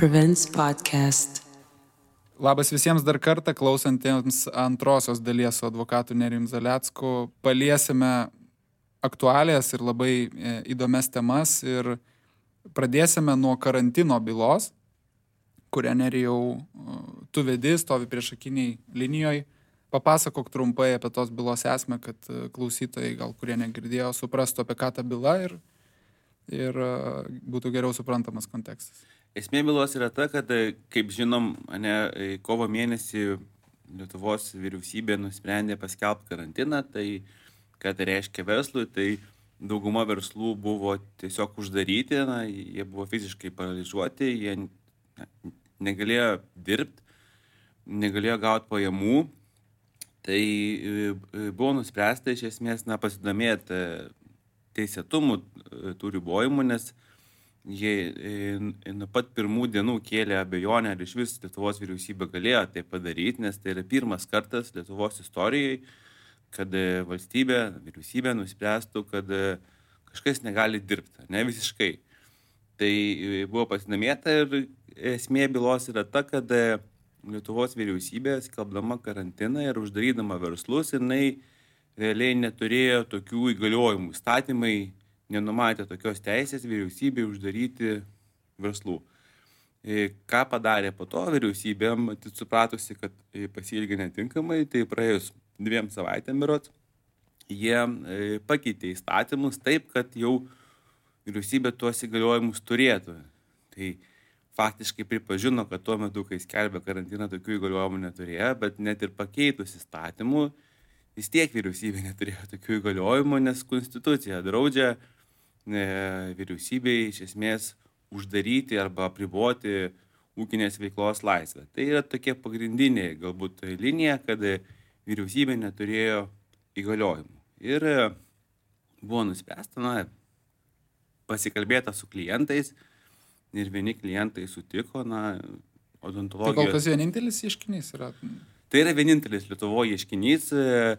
Prevents Podcast. Labas visiems dar kartą klausantiems antrosios dalies su advokatu Nerim Zalecku. Paliesime aktualės ir labai e, įdomias temas ir pradėsime nuo karantino bylos, kurią Nerijau e, tu vedi, stovi priešakiniai linijoje. Papasakok trumpai apie tos bylos esmę, kad e, klausytojai, gal kurie negirdėjo, suprastų apie ką ta byla ir, ir būtų geriau suprantamas kontekstas. Esmė bylos yra ta, kad, e, kaip žinom, ne, e, kovo mėnesį Lietuvos vyriausybė nusprendė paskelbti karantiną, tai ką tai reiškia verslui, tai dauguma verslų buvo tiesiog uždaryti, na, jie buvo fiziškai paralyžiuoti, jie negalėjo dirbti, negalėjo gauti pajamų. Tai e, buvo nuspręsta iš esmės na, pasidomėti teisėtumų tų ribojimų, nes jie e, nuo pat pirmų dienų kėlė abejonę, ar iš vis Lietuvos vyriausybė galėjo tai padaryti, nes tai yra pirmas kartas Lietuvos istorijoje, kad e, valstybė, vyriausybė nuspręstų, kad e, kažkas negali dirbti, ne visiškai. Tai buvo pasinamėta ir esmė bylos yra ta, kad Lietuvos vyriausybė, skelbdama karantiną ir uždarydama verslus, jinai realiai neturėjo tokių įgaliojimų. Statymai nenumatė tokios teisės vyriausybei uždaryti verslų. E, ką padarė po to vyriausybė, matyt, supratusi, kad e, pasilgė netinkamai, tai praėjus dviem savaitėm mirot, jie e, pakeitė įstatymus taip, kad jau vyriausybė tuos įgaliojimus turėtų. Tai faktiškai pripažino, kad tuo metu, kai skelbė karantiną, tokių įgaliojimų neturėjo, bet net ir pakeitus įstatymų, vis tiek vyriausybė neturėjo tokių įgaliojimų, nes konstitucija draudžia vyriausybei iš esmės uždaryti arba apriboti ūkinės veiklos laisvę. Tai yra tokia pagrindinė galbūt linija, kad vyriausybė neturėjo įgaliojimų. Ir e, buvo nuspręsta, na, pasikalbėta su klientais ir vieni klientai sutiko, na, odontologijos. Tai kol kas vienintelis ieškinys yra. Tai yra vienintelis Lietuvoje ieškinys. E,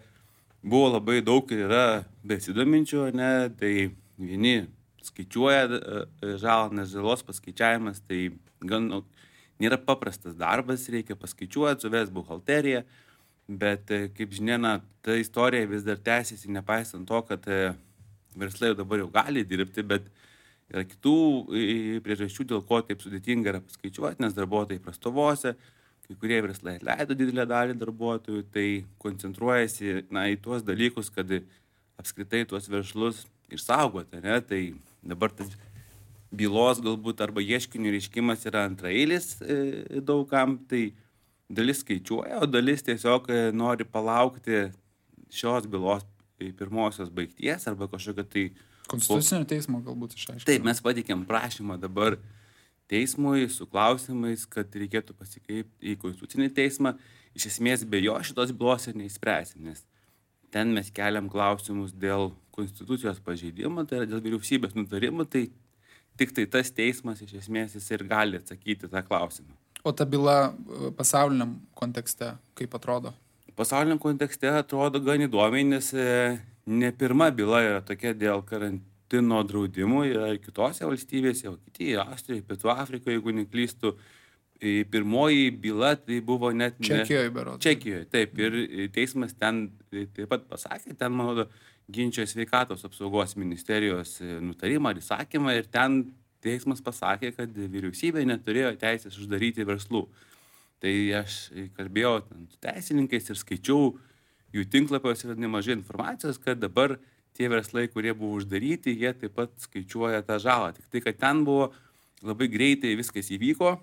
buvo labai daug ir yra besidominčių, ne, tai vieni skaičiuoja e, e, žalą, nes žalos paskaičiavimas tai gan nu, nėra paprastas darbas, reikia paskaičiuoti, suvės buhalteriją, bet e, kaip žinia, na, ta istorija vis dar tęsiasi, nepaisant to, kad verslai jau dabar jau gali dirbti, bet yra kitų priežasčių, dėl ko taip sudėtinga yra paskaičiuoti, nes darbuotojai prastovose, kai kurie verslai atleido didelę dalį darbuotojų, tai koncentruojasi na, į tuos dalykus, kad apskritai tuos verslus išsaugoti, ne? Tai dabar tas bylos galbūt arba ieškinių reiškimas yra antrailis e, daugam, tai dalis skaičiuoja, o dalis tiesiog e, nori palaukti šios bylos pirmosios baigties arba kažkokio tai... Konstitucinio teismo galbūt išaiškinti. Taip, mes patikėm prašymą dabar teismui su klausimais, kad reikėtų pasikreipti į konstitucinį teismą. Iš esmės be jo šitos bylos ir neįspręsim, nes ten mes keliam klausimus dėl konstitucijos pažeidimo, tai yra dėl vyriausybės nutarimų, tai tik tai tas teismas iš esmės jis ir gali atsakyti tą klausimą. O ta byla e, pasauliniam kontekste kaip atrodo? Pasauliniam kontekste atrodo gan įdomiai, nes e, ne pirma byla yra tokia dėl karantino draudimų, yra ir kitose valstybėse, Vokietijoje, Austrijoje, Pietų Afrikoje, jeigu neklystu, pirmoji byla tai buvo net... Ne... Čekijoje, berodas. Čekijoje, taip. Ir teismas ten taip pat pasakė, ten, man ginčio sveikatos apsaugos ministerijos nutarimą ar įsakymą ir ten teismas pasakė, kad vyriausybė neturėjo teisės uždaryti verslų. Tai aš kalbėjau su teisininkais ir skaičiau jų tinklapiuose nemažai informacijos, kad dabar tie verslai, kurie buvo uždaryti, jie taip pat skaičiuoja tą žalą. Tik tai, kad ten buvo labai greitai viskas įvyko,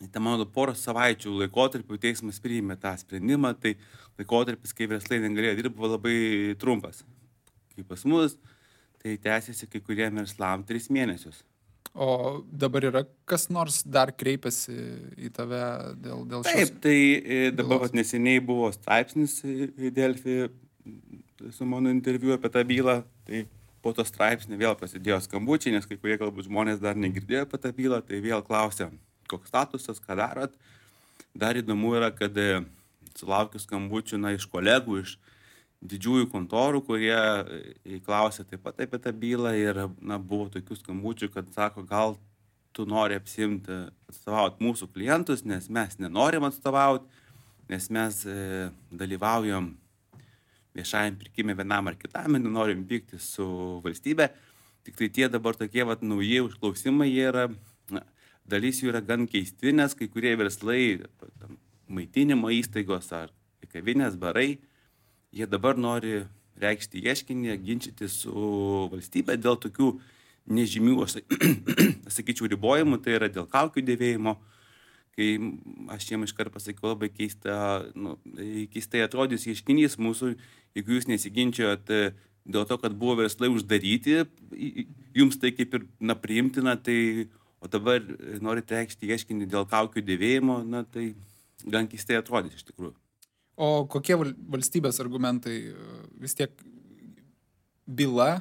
ten mano poros savaičių laikotarpiu teismas priėmė tą sprendimą, tai laikotarpis, kai verslai negalėjo dirbti, buvo labai trumpas kaip pas mus, tai tęsiasi kai kuriem verslam tris mėnesius. O dabar yra kas nors dar kreipiasi į tave dėl, dėl šios? Taip, tai e, dabar vat, neseniai buvo straipsnis į Delfį su mano interviu apie tą bylą, tai po to straipsnio vėl prasidėjo skambučiai, nes kai kurie galbūt žmonės dar negirdėjo apie tą bylą, tai vėl klausė, koks statusas, ką darot. Dar įdomu yra, kad e, sulaukiu skambučių na, iš kolegų, iš didžiųjų kontorų, kurie e, klausė taip pat apie tą bylą ir na, buvo tokių skambučių, kad sako, gal tu nori apsimti atstovauti mūsų klientus, nes mes nenorim atstovauti, nes mes e, dalyvaujam viešajam pirkime vienam ar kitam nenorim pykti su valstybe. Tik tai tie dabar tokie vat, nauji užklausimai, jie yra, dalis jų yra gan keisti, nes kai kurie verslai, maitinimo įstaigos ar kavinės barai, jie dabar nori reikšti ieškinį, ginčyti su valstybė dėl tokių nežymių, aš sakyčiau, ribojimų, tai yra dėl kaukių dėvėjimo, kai aš jiem iškart pasakiau labai keista, nu, keistai atrodys ieškinys mūsų, jeigu jūs nesiginčiojat dėl to, kad buvo verslai uždaryti, jums tai kaip ir, na, priimtina, tai, o dabar norite reikšti ieškinį dėl kaukių dėvėjimo, na, tai gan keistai atrodys iš tikrųjų. O kokie valstybės argumentai vis tiek byla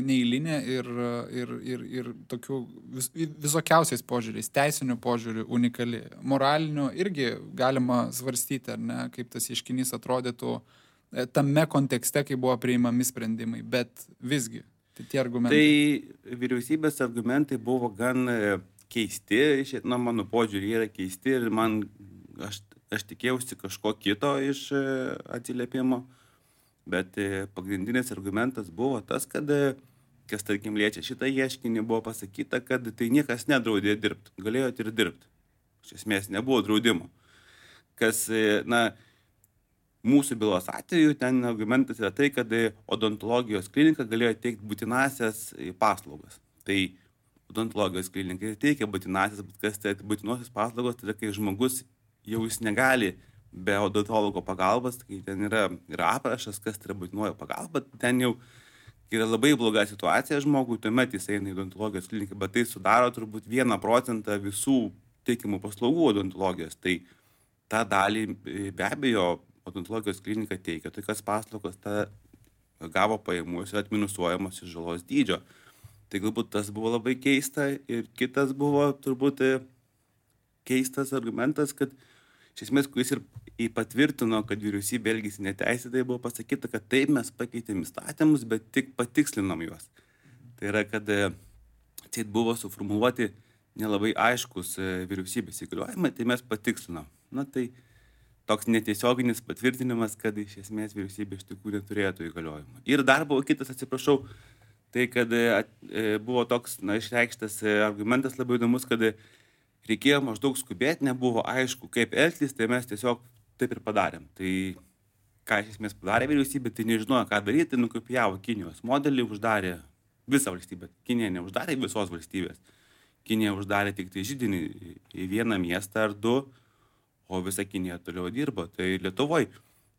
neįlinė ir, ir, ir, ir tokių vis, visokiausiais požiūriais, teisinių požiūrių unikali. Moralinių irgi galima svarstyti, ar ne, kaip tas ieškinys atrodytų e, tame kontekste, kai buvo priimami sprendimai, bet visgi, tai tie argumentai. Tai vyriausybės argumentai buvo gan e, keisti, nuo mano požiūrį yra keisti ir man, aš, aš tikėjausi kažko kito iš e, atsiliepimo. Bet e, pagrindinis argumentas buvo tas, kad, kas tarkim liečia šitą ieškinį, buvo pasakyta, kad tai niekas nedraudė dirbti, galėjote ir dirbti. Iš esmės nebuvo draudimo. Kas, na, mūsų bylos atveju ten argumentas yra tai, kad odontologijos klinika galėjo teikti būtinasias paslaugas. Tai odontologijos klinikai teikia būtinasias, bet kas tai būtinosios paslaugos, tai yra kai žmogus jau jis negali be odontologo pagalbos, kai ten yra, yra aprašas, kas tai yra būtinojo pagalba, ten jau yra labai bloga situacija žmogui, tuomet jis eina į odontologijos kliniką, bet tai sudaro turbūt vieną procentą visų teikimų paslaugų odontologijos. Tai tą dalį be abejo odontologijos klinika teikia, tokias paslaugas ta gavo pajamų, jos yra atminusuojamos iš žalos dydžio. Tai galbūt tas buvo labai keista ir kitas buvo turbūt keistas argumentas, kad iš esmės, kuris ir patvirtino, kad vyriausybė elgėsi neteisėtai, buvo pasakyta, kad taip mes pakeitėm įstatymus, bet tik patikslinom juos. Tai yra, kad tai buvo suformuoluoti nelabai aiškus e, vyriausybės įgaliojimai, tai mes patikslinom. Na tai toks netiesioginis patvirtinimas, kad iš esmės vyriausybė iš tikrųjų neturėjo tų įgaliojimų. Ir dar buvo kitas, atsiprašau, tai kad e, buvo toks, na, išreikštas argumentas labai įdomus, kad reikėjo maždaug skubėti, nebuvo aišku, kaip elgtis, tai mes tiesiog taip ir padarėm. Tai ką iš esmės padarė vyriausybė, tai nežinojo, ką daryti, tai nukopijavo Kinijos modelį, uždarė visą valstybę. Kinija neuždarė visos valstybės. Kinija uždarė tik tai žydinį į vieną miestą ar du, o visa Kinija toliau dirbo. Tai Lietuvoje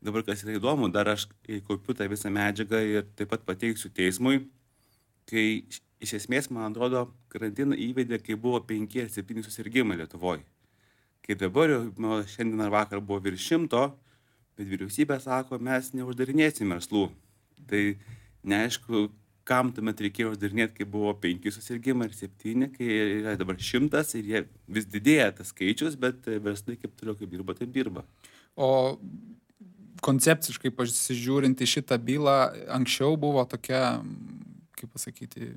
dabar kas yra įdomu, dar aš kaupiu tą visą medžiagą ir taip pat pateiksiu teismui, kai iš esmės, man atrodo, karantiną įvedė, kai buvo 5 ar 7 susirgymai Lietuvoje. Kai dabar jau nu, šiandien ar vakar buvo virš šimto, bet vyriausybė sako, mes neuždarinėsim verslų. Tai neaišku, kam tuomet reikėjo uždarinėti, kai buvo 5 susirgymai ar 7, kai yra dabar šimtas ir jie vis didėja tas skaičius, bet verslai kaip toliau kaip dirba, taip dirba. O koncepciškai pasižiūrint į šitą bylą, anksčiau buvo tokia, kaip pasakyti,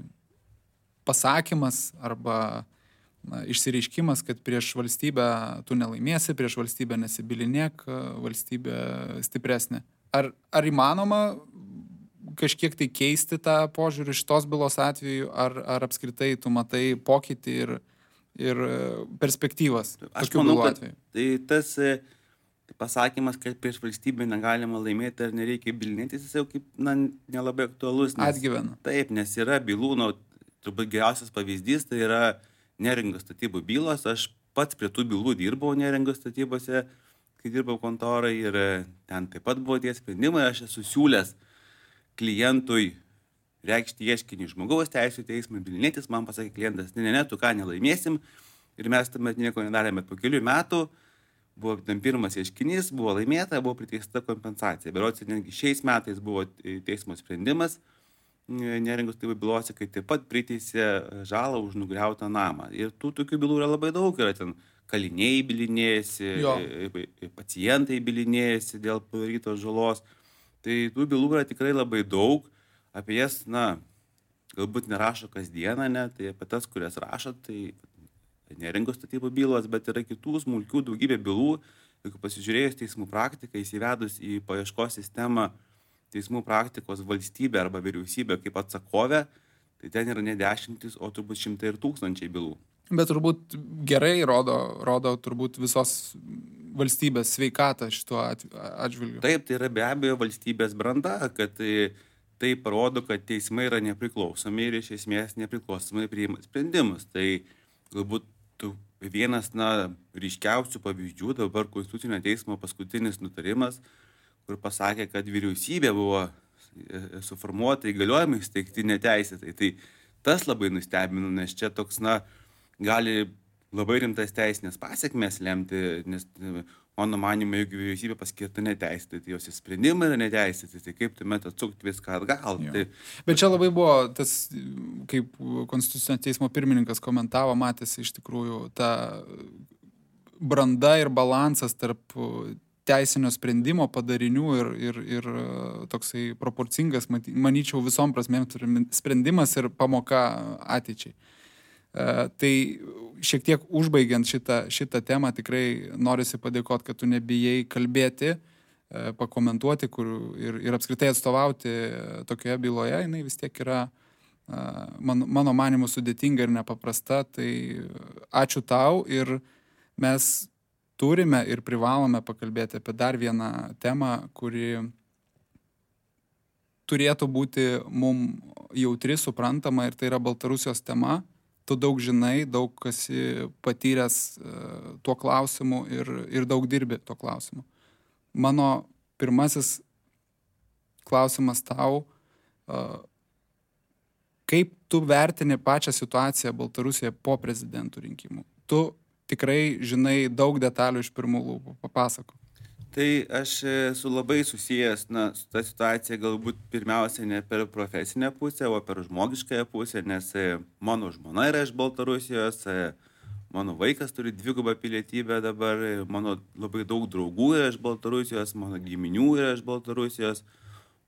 pasakymas arba na, išsireiškimas, kad prieš valstybę tu nelaimėsi, prieš valstybę nesibilinėk, valstybė stipresnė. Ar, ar įmanoma kažkiek tai keisti tą požiūrį šitos bylos atveju, ar, ar apskritai tu matai pokytį ir, ir perspektyvas? Aš manau, kad tai tas e, pasakymas, kad prieš valstybę negalima laimėti ar nereikia bilinėtis, jis jau kaip na, nelabai aktualus. Atgyvena. Taip, nes yra bylų, nu, turbūt geriausias pavyzdys tai yra neringos statybų bylos. Aš pats prie tų bylų dirbau neringos statybose, kai dirbau kontorai ir e, ten taip pat buvo tie sprendimai. Aš esu siūlęs klientui reikšti ieškinį žmogaus teisų teismui, bilinėtis, man pasakė klientas, ne, ne, ne, tu ką nelaimėsim. Ir mes tuomet nieko nedarėme, po kelių metų buvo ten pirmas ieškinys, buvo laimėta, buvo priteista kompensacija. Berots netgi šiais metais buvo teismo sprendimas, neringos tėvų bylose, kai taip pat priteisė žalą už nugriautą namą. Ir tų tokių bylų yra labai daug, yra ten kaliniai bilinėjasi, pacientai bilinėjasi dėl padarytos žalos. Tai tų bylų yra tikrai labai daug, apie jas, na, galbūt nerašo kasdieną, ne, tai apie tas, kurias rašo, tai neringos statybų bylos, bet yra kitų smulkių daugybė bylų. Jeigu pasižiūrėjus teismų praktiką, įsivedus į paieškos sistemą teismų praktikos valstybė arba vyriausybė kaip atsakovė, tai ten yra ne dešimtis, o turbūt šimtai ir tūkstančiai bylų. Bet turbūt gerai rodo, rodo turbūt visos valstybės sveikatą šituo atžvilgiu. Taip, tai yra be abejo valstybės branda, kad tai, tai parodo, kad teismai yra nepriklausomi ir iš esmės nepriklausomai priima sprendimus. Tai galbūt vienas na, ryškiausių pavyzdžių dabar Konstitucinio teismo paskutinis nutarimas, kur pasakė, kad vyriausybė buvo e, suformuota įgaliojimai steigti neteisėtai. Tai tas labai nustebino, nes čia toks, na, gali labai rimtas teisinės pasiekmes lemti, nes mano manimo, jeigu vyriausybė paskirta neteisėtai, tai jos sprendimai yra neteisėti, tai kaip tuomet atsukti viską atgal. Jo. Tai... Bet čia labai buvo tas, kaip Konstitucinio teismo pirmininkas komentavo, matėsi iš tikrųjų ta branda ir balansas tarp teisinio sprendimo padarinių ir, ir, ir toksai proporcingas, manyčiau, visom prasmėm sprendimas ir pamoka ateičiai. E, tai šiek tiek užbaigiant šitą, šitą temą, tikrai norisi padėkoti, kad tu nebijai kalbėti, e, pakomentuoti kur, ir, ir apskritai atstovauti tokioje byloje, jinai vis tiek yra e, man, mano manimu sudėtinga ir nepaprasta. Tai ačiū tau ir mes turime ir privalome pakalbėti apie dar vieną temą, kuri turėtų būti mums jautri, suprantama ir tai yra Baltarusijos tema tu daug žinai, daug esi patyręs uh, tuo klausimu ir, ir daug dirbi tuo klausimu. Mano pirmasis klausimas tau, uh, kaip tu vertini pačią situaciją Baltarusijoje po prezidentų rinkimų? Tu tikrai žinai daug detalių iš pirmų lūpų, papasako. Tai aš esu labai susijęs na, su ta situacija galbūt pirmiausia ne per profesinę pusę, o per žmogiškąją pusę, nes e, mano žmona yra iš Baltarusijos, e, mano vaikas turi dvigubą pilietybę dabar, e, mano labai daug draugų yra iš Baltarusijos, mano giminių yra iš Baltarusijos,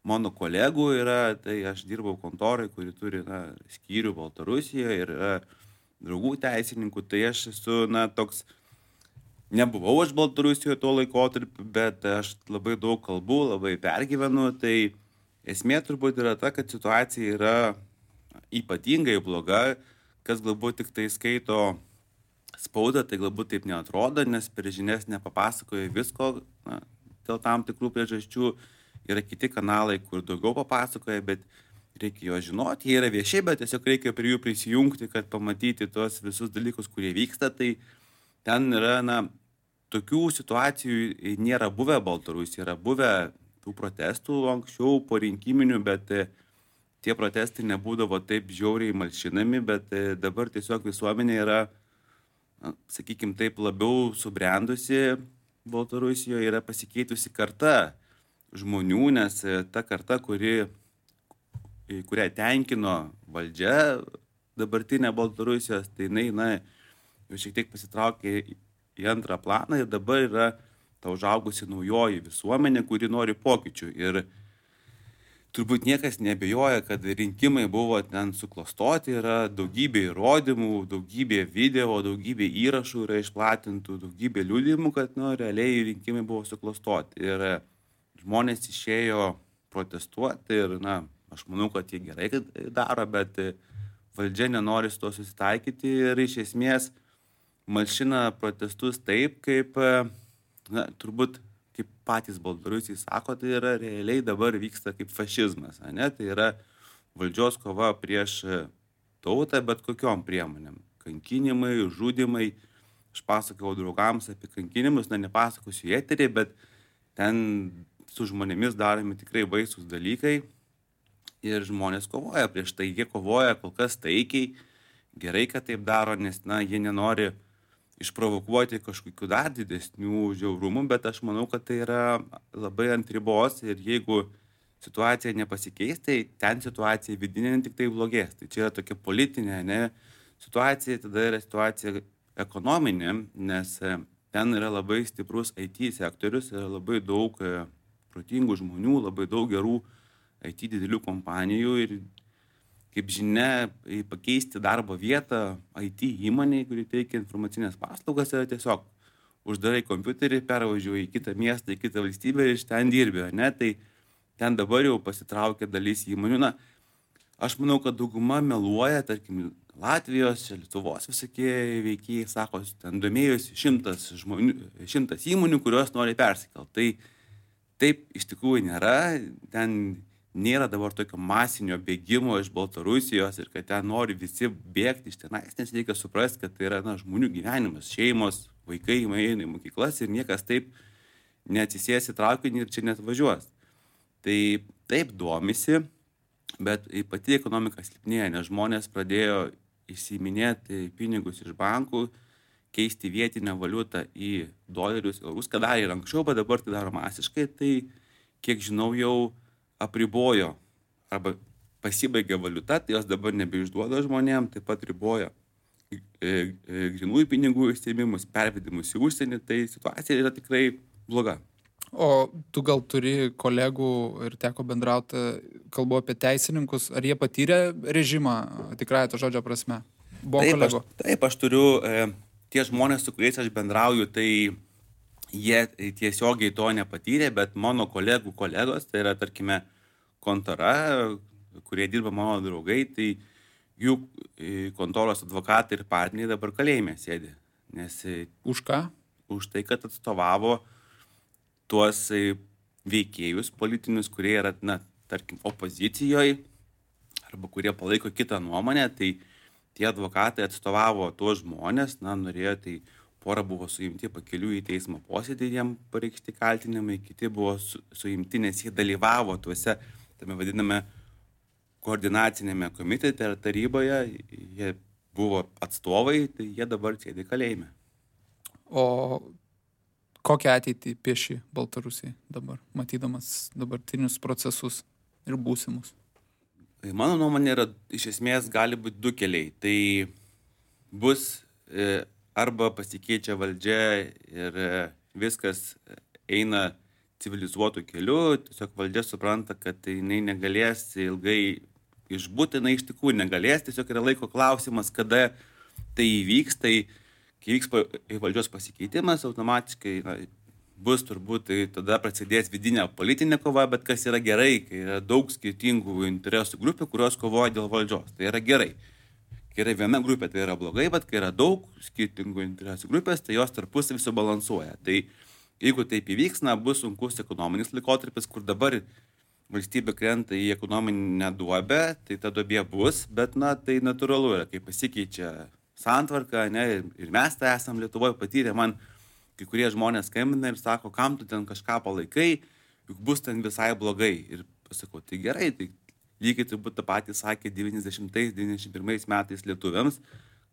mano kolegų yra, tai aš dirbau kontorai, kuri turi na, skyrių Baltarusijoje ir yra draugų teisininkų, tai aš esu na, toks nebuvau aš Baltarusijoje tuo laikotarpiu, bet aš labai daug kalbų, labai pergyvenu. Tai esmė turbūt yra ta, kad situacija yra ypatingai bloga, kas galbūt tik tai skaito spaudą, tai galbūt taip netrodo, nes per žinias nepapasakoja visko, na, dėl tam tikrų priežasčių. Yra kiti kanalai, kur daugiau papasakoja, bet reikia juos žinoti, jie yra vieši, bet tiesiog reikia prie jų prisijungti, kad pamatyti tuos visus dalykus, kurie vyksta, tai ten yra, na, tokių situacijų nėra buvę Baltarusijoje, yra buvę tų protestų anksčiau po rinkiminių, bet e, tie protestai nebūdavo taip žiauriai malšinami, bet e, dabar tiesiog visuomenė yra, sakykime, taip labiau subrendusi Baltarusijoje, yra pasikeitusi karta žmonių, nes e, ta karta, kuri, kurią tenkino valdžia dabartinė Baltarusijos, tai jinai, na, jau šiek tiek pasitraukė į antrą planą ir dabar yra ta užaugusi naujoji visuomenė, kuri nori pokyčių. Ir turbūt niekas nebejoja, kad rinkimai buvo ten suklostoti, yra daugybė įrodymų, daugybė video, daugybė įrašų yra išplatintų, daugybė liūdimų, kad nu, realiai rinkimai buvo suklostoti. Ir žmonės išėjo protestuoti ir, na, aš manau, kad jie gerai daro, bet valdžia nenori su to susitaikyti ir iš esmės malšina protestus taip, kaip, e, na, turbūt, kaip patys baltarusiai sako, tai yra realiai dabar vyksta kaip fašizmas, ne? tai yra valdžios kova prieš e, tautą, bet kokiom priemonėm. Kankinimai, žudimai. Aš pasakau draugams apie kankinimus, na, nepasakosiu į eterį, bet ten su žmonėmis daromi tikrai baisus dalykai ir žmonės kovoja prieš tai, jie kovoja kol kas taikiai, gerai, kad taip daro, nes, na, jie nenori išprovokuoti kažkokių dar didesnių žiaurumų, bet aš manau, kad tai yra labai ant ribos ir jeigu situacija nepasikeis, tai ten situacija vidinė tik tai blogės. Tai čia yra tokia politinė ne, situacija, tada yra situacija ekonominė, nes e, ten yra labai stiprus IT sektorius, yra labai daug e, protingų žmonių, labai daug gerų IT didelių kompanijų ir kaip žinia, pakeisti darbo vietą IT įmonėje, kuri teikia informacinės paslaugas, yra tiesiog uždarai kompiuterį, pervažiuoji į kitą miestą, į kitą valstybę ir iš ten dirbi, ne? Tai ten dabar jau pasitraukia dalis įmonių. Na, aš manau, kad dauguma meluoja, tarkim, Latvijos, čia Lietuvos visokie veikėjai, sako, ten domėjosi šimtas, žmonių, šimtas įmonių, kurios nori persikelti. Tai taip iš tikrųjų nėra, ten nėra dabar tokio masinio bėgimo iš Baltarusijos ir kad ten nori visi bėgti iš tenais, nes reikia suprasti, kad tai yra na, žmonių gyvenimas, šeimos, vaikai eina į mokyklas ir niekas taip neatsisės į traukinį ir čia net važiuos. Tai taip domisi, bet pati ekonomika silpnėja, nes žmonės pradėjo išsiiminėti pinigus iš bankų, keisti vietinę valiutą į dolerius, eurus, ką darė ir anksčiau, bet dabar tai daro masiškai, tai kiek žinau jau apribojo arba pasibaigė valiuta, tai jos dabar nebeišduoda žmonėm, taip pat riboja e, e, grinųjų pinigų įsteimimus, pervedimus į užsienį, tai situacija yra tikrai bloga. O tu gal turi kolegų ir teko bendrauti, kalbu apie teisininkus, ar jie patyrė režimą tikrąją to žodžio prasme? Buvo taip, kolegų? Aš, taip, aš turiu, e, tie žmonės, su kuriais aš bendrauju, tai jie tiesiogiai to nepatyrė, bet mano kolegų kolegos, tai yra, tarkime, kontora, kurie dirba mano draugai, tai jų e, kontoros advokatai ir partneriai dabar kalėjime sėdi. Nes, e, už ką? Už tai, kad atstovavo tuos e, veikėjus politinius, kurie yra, na, tarkim, opozicijoje arba kurie palaiko kitą nuomonę, tai tie advokatai atstovavo tuos žmonės, na, norėjo, tai pora buvo suimti pakeliu į teismo posėdį, jiem pareikšti kaltinimai, kiti buvo su, suimti, nes jie dalyvavo tuose, tame vadiname, koordinacinėme komitete ar taryboje, jie buvo atstovai, tai jie dabar sėdi kalėjime. O kokią ateitį pieši Baltarusijai dabar, matydamas dabartinius procesus ir būsimus? Tai mano nuomonė yra, iš esmės gali būti du keliai. Tai bus e, arba pasikeičia valdžia ir e, viskas eina civilizuotų kelių, tiesiog valdžia supranta, kad tai jinai negalės ilgai išbūti, jinai iš tikrųjų negalės, tiesiog yra laiko klausimas, kada tai įvyks. Tai kai vyks valdžios pasikeitimas, automatiškai na, bus turbūt, tai tada prasidės vidinė politinė kova, bet kas yra gerai, kai yra daug skirtingų interesų grupių, kurios kovoja dėl valdžios. Tai yra gerai. Kai yra viena grupė, tai yra blogai, bet kai yra daug skirtingų interesų grupės, tai jos tarpusavį subalansuoja. Tai jeigu taip įvyks, na, bus sunkus ekonominis laikotarpis, kur dabar valstybė krenta į ekonominę duobę, tai ta duobė bus, bet, na, tai natūralu yra, kai pasikeičia santvarką, ne, ir mes tą esam Lietuvoje patyrę, man kai kurie žmonės skambina ir sako, kam tu ten kažką palaikai, juk bus ten visai blogai. Ir pasakau, tai gerai, tai lygiai turbūt tą patį sakė 90-91 metais lietuviams,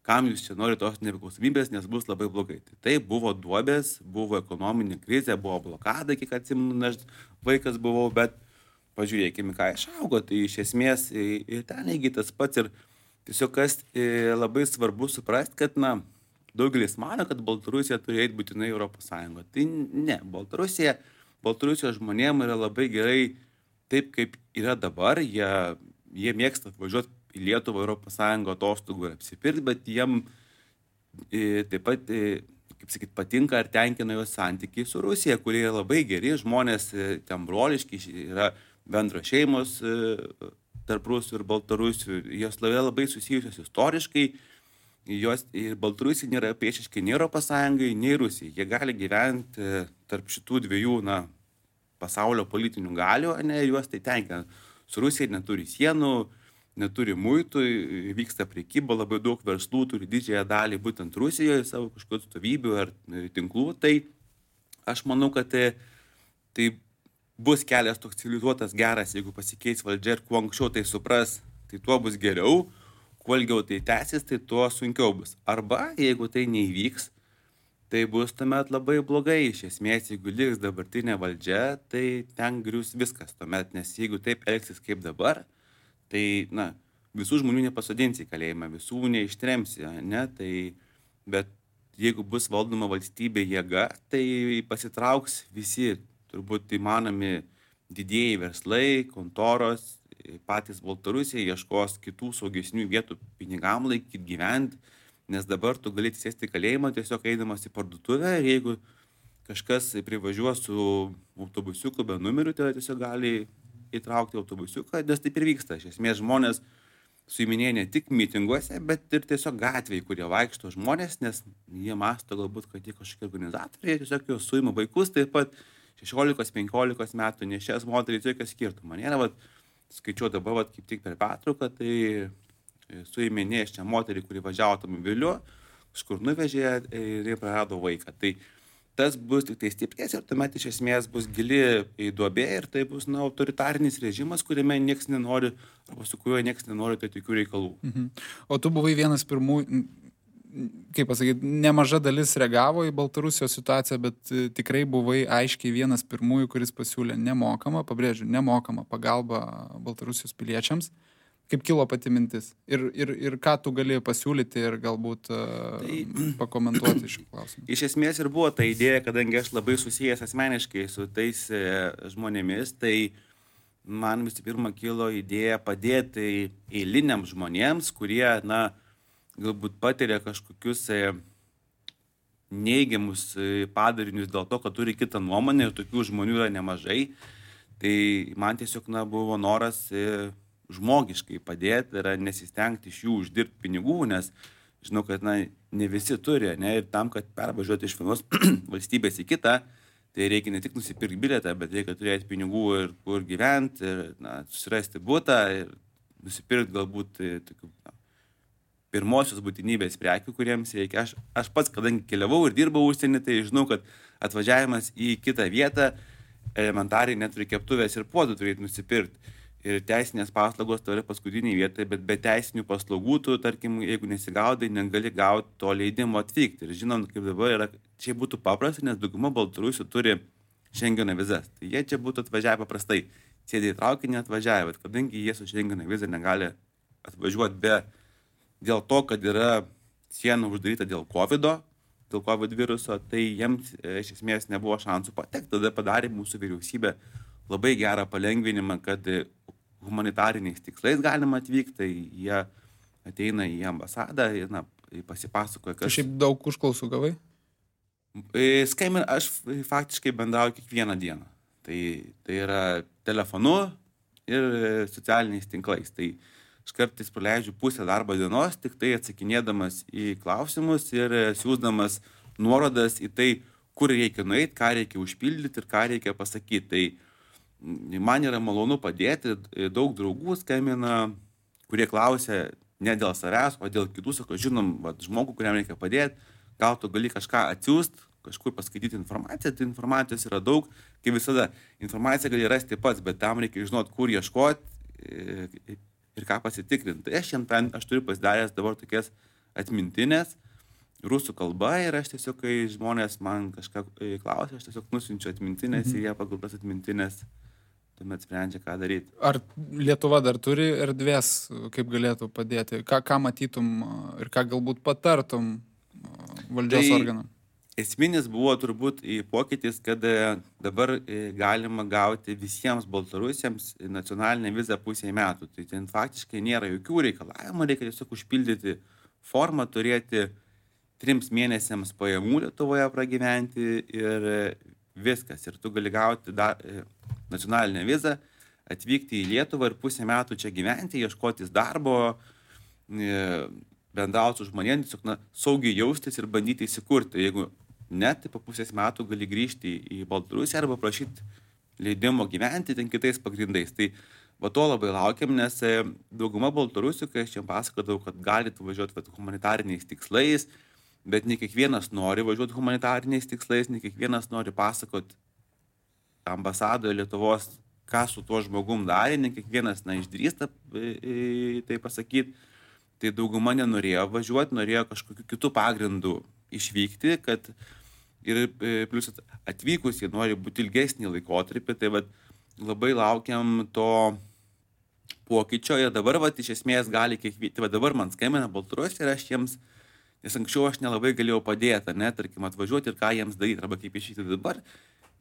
kam jūs čia norite tos nepriklausomybės, nes bus labai blogai. Tai taip, buvo duobės, buvo ekonominė krizė, buvo blokada, kiek atsimenu, aš vaikas buvau, bet pažiūrėkime, ką išaugo, tai iš esmės ir ten lygiai tas pats ir Tiesiog kas labai svarbu suprasti, kad, na, daugelis mano, kad Baltarusija turi eiti būtinai Europos Sąjungą. Tai ne, Baltarusija, Baltarusijos žmonėms yra labai gerai taip, kaip yra dabar. Jie, jie mėgsta atvažiuoti į Lietuvą, Europos Sąjungą atostogų ir apsipirkti, bet jiem e, taip pat, e, kaip sakyt, patinka ar tenkina jos santykiai su Rusija, kurie yra labai geri, žmonės e, ten broliški, yra bendros šeimos. E, tarp rusų ir baltarusių, jos labai, susijusios istoriškai, jos ir Baltarusija nėra priešiškai nei Europos Sąjungai, nei Rusijai. Jie gali gyventi tarp šitų dviejų, na, pasaulio politinių galių, ne, juos tai tenkina. Su Rusija neturi sienų, neturi muitų, vyksta priekyba, labai daug verslų turi didžiąją dalį būtent Rusijoje, savo kažkokių atstovybių ar tinklų. Tai aš manau, kad tai, tai bus kelias toks civilizuotas, geras, jeigu pasikeis valdžia ir kuo anksčiau tai supras, tai tuo bus geriau, kuo ilgiau tai tęsis, tai tuo sunkiau bus. Arba jeigu tai neįvyks, tai bus tuomet labai blogai. Iš esmės, jeigu liks dabartinė valdžia, tai ten grius viskas tuomet, nes jeigu taip elgsis kaip dabar, tai, na, visų žmonių nepasodinsi į kalėjimą, visų neištremsi, ne, tai, bet jeigu bus valdoma valstybė jėga, tai pasitrauks visi turbūt įmanomi didieji verslai, kontoros, patys Baltarusiai ieškos kitų saugesnių vietų pinigam laikyti, gyventi, nes dabar tu gali sėsti kalėjimą tiesiog eidamas į parduotuvę ir jeigu kažkas privažiuos su autobusiuku be numerių, tai tiesiog gali įtraukti autobusiuką, nes taip ir vyksta. Iš esmės žmonės suiminėja ne tik mitinguose, bet ir tiesiog gatvėje, kurie vaikšto žmonės, nes jie masto galbūt, kad jie kažkokie organizatoriai, tiesiog jau suima vaikus, taip pat 16-15 metų nešės moterį, tai jokio skirtumo. Nėra, vat, skaičiuoju dabar, vat, kaip tik per pertrauką, tai suiminė šią moterį, kuri važiavo automobiliu, kažkur nuvežė ir jie prarado vaiką. Tai tas bus tik tai stiprės ir tuomet iš esmės bus gili duobė ir tai bus na, autoritarinis režimas, kuriame niekas nenori, arba su kuriuo niekas nenori tai tokių reikalų. Mhm. O tu buvai vienas pirmųjų, kaip pasakyti, nemaža dalis reagavo į Baltarusijos situaciją, bet e, tikrai buvai aiškiai vienas pirmųjų, kuris pasiūlė nemokamą, pabrėžiu, nemokamą pagalbą Baltarusijos piliečiams. Kaip kilo pati mintis ir, ir, ir ką tu galėjai pasiūlyti ir galbūt uh, tai, pakomentuoti šį klausimą. Iš esmės ir buvo ta idėja, kadangi aš labai susijęs asmeniškai su tais e, žmonėmis, tai man visų pirma kilo idėja padėti eiliniam žmonėms, kurie, na, galbūt patiria kažkokius e, neigiamus padarinius dėl to, kad turi kitą nuomonę ir tokių žmonių yra nemažai. Tai man tiesiog, na, buvo noras žmogiškai padėti yra nesistengti iš jų uždirbti pinigų, nes žinau, kad na, ne visi turi, ne, ir tam, kad pervažiuoti iš vienos valstybės į kitą, tai reikia ne tik nusipirkti biletą, bet reikia turėti pinigų ir kur gyventi, ir na, susirasti būtą, ir nusipirkti galbūt e, tokių pirmosios būtinybės prekių, kuriems reikia. Aš, aš pats, kadangi keliavau ir dirbau užsienį, tai žinau, kad atvažiavimas į kitą vietą elementariai neturi keptuvės ir puodų turėti nusipirkti ir teisinės paslaugos tai yra paskutinėje vietoje, bet be teisinių paslaugų, tu, tarkim, jeigu nesigaudai, negali gauti to leidimo atvykti. Ir žinom, kaip dabar yra, čia būtų paprasta, nes dauguma baltarusių turi šengeno vizas. Tai jie čia būtų atvažiavę paprastai. Sėdė į traukinį atvažiavę, bet kadangi jie su šengeno viza negali atvažiuoti be dėl to, kad yra siena uždaryta dėl COVID, dėl COVID viruso, tai jiems e, iš esmės nebuvo šansų patekti. Tada padarė mūsų vyriausybė labai gerą palengvinimą, kad humanitariniais tikslais galima atvykti, tai jie ateina į ambasadą na, pasipasakoja, kas. Tu šiaip daug užklausų gavai? E, Skambin, aš faktiškai bendrauju kiekvieną dieną. Tai, tai yra telefonu ir socialiniais tinklais. Tai aš kartais praleidžiu pusę darbo dienos, tik tai atsakinėdamas į klausimus ir siūsdamas nuorodas į tai, kur reikia nueiti, ką reikia užpildyti ir ką reikia pasakyti. Tai man yra malonu padėti, daug draugų skambina, kurie klausia ne dėl savęs, o dėl kitų, sako, žinom, va, žmogų, kuriam reikia padėti, gal tu gali kažką atsiųsti, kažkur paskaityti informaciją, tai informacijos yra daug, kaip visada, informaciją gali rasti pats, bet tam reikia žinoti, kur ieškoti ir ką pasitikrinti. Tai aš ten, aš turiu pasidaręs dabar tokias atmintinės, rusų kalba ir aš tiesiog, kai žmonės man kažką e, klausia, aš tiesiog nusinčiu atmintinės mhm. ir jie pagal tas atmintinės tuomet sprendžia, ką daryti. Ar Lietuva dar turi erdvės, kaip galėtų padėti? Ką, ką matytum ir ką galbūt patartum valdžios tai organam? Esminis buvo turbūt pokytis, kad e, dabar e, galima gauti visiems baltarusiems nacionalinę vizą pusę metų. Tai ten faktiškai nėra jokių reikalavimų, reikia tiesiog užpildyti formą, turėti trims mėnesiams pajamų Lietuvoje pragyventi ir viskas. Ir tu gali gauti da, nacionalinę vizą, atvykti į Lietuvą ir pusę metų čia gyventi, ieškotis darbo, e, bendrauti su žmonėmis, tiesiog na, saugiai jaustis ir bandyti įsikurti. Jeigu net tai po pusės metų gali grįžti į Baltarusiją arba prašyti leidimo gyventi ten kitais pagrindais. Tai va to labai laukiam, nes e, dauguma Baltarusių, kai aš jiems pasakodavau, kad galite važiuoti vat, humanitariniais tikslais, bet ne kiekvienas nori važiuoti humanitariniais tikslais, ne kiekvienas nori pasakoti ambasadoje Lietuvos, ką su tuo žmogum darė, ne kiekvienas, na, išdrįsta e, e, tai pasakyti. Tai dauguma nenorėjo važiuoti, norėjo kažkokiu kitų pagrindų išvykti, kad ir e, plus atvykus jie nori būti ilgesnį laikotarpį, tai vat, labai laukiam to pokyčio ir dabar, vat, iš esmės gali kiekvienas, tai va dabar man skambina Baltarusija ir aš jiems, nes anksčiau aš nelabai galėjau padėti, ne, tarkim, atvažiuoti ir ką jiems daryti, arba kaip išvykti dabar,